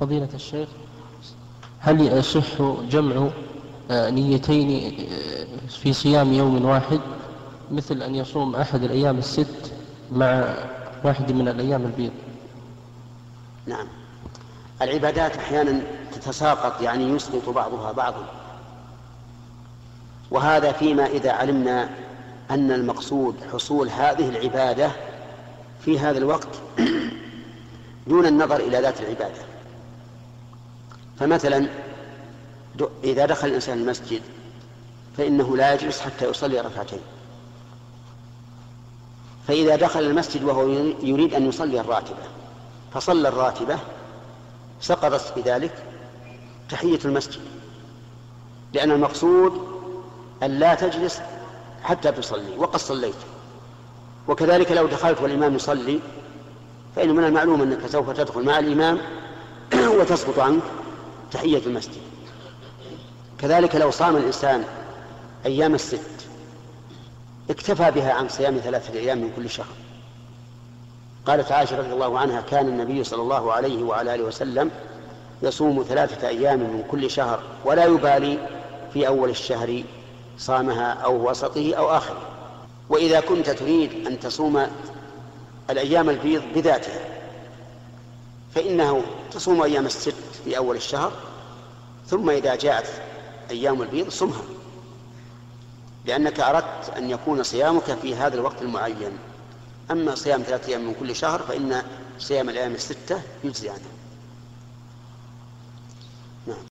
فضيلة الشيخ هل يصح جمع آه، نيتين آه، في صيام يوم واحد؟ مثل أن يصوم أحد الأيام الست مع واحد من الأيام البيض. نعم. العبادات أحيانا تتساقط يعني يسقط بعضها بعضا. وهذا فيما إذا علمنا أن المقصود حصول هذه العبادة في هذا الوقت دون النظر إلى ذات العبادة. فمثلا إذا دخل الإنسان المسجد فإنه لا يجلس حتى يصلي ركعتين. فإذا دخل المسجد وهو يريد أن يصلي الراتبة فصلى الراتبة سقطت بذلك تحية المسجد لأن المقصود أن لا تجلس حتى تصلي وقد صليت. وكذلك لو دخلت والإمام يصلي فإن من المعلوم أنك سوف تدخل مع الإمام وتسقط عنك. تحية المسجد. كذلك لو صام الإنسان أيام الست اكتفى بها عن صيام ثلاثة أيام من كل شهر. قالت عائشة رضي الله عنها كان النبي صلى الله عليه وعلى آله وسلم يصوم ثلاثة أيام من كل شهر ولا يبالي في أول الشهر صامها أو وسطه أو آخره. وإذا كنت تريد أن تصوم الأيام البيض بذاتها فإنه تصوم أيام الست في أول الشهر ثم إذا جاءت أيام البيض صمها. لأنك أردت أن يكون صيامك في هذا الوقت المعين. أما صيام ثلاثة أيام من كل شهر فإن صيام الأيام الستة يجزي عنه. نعم.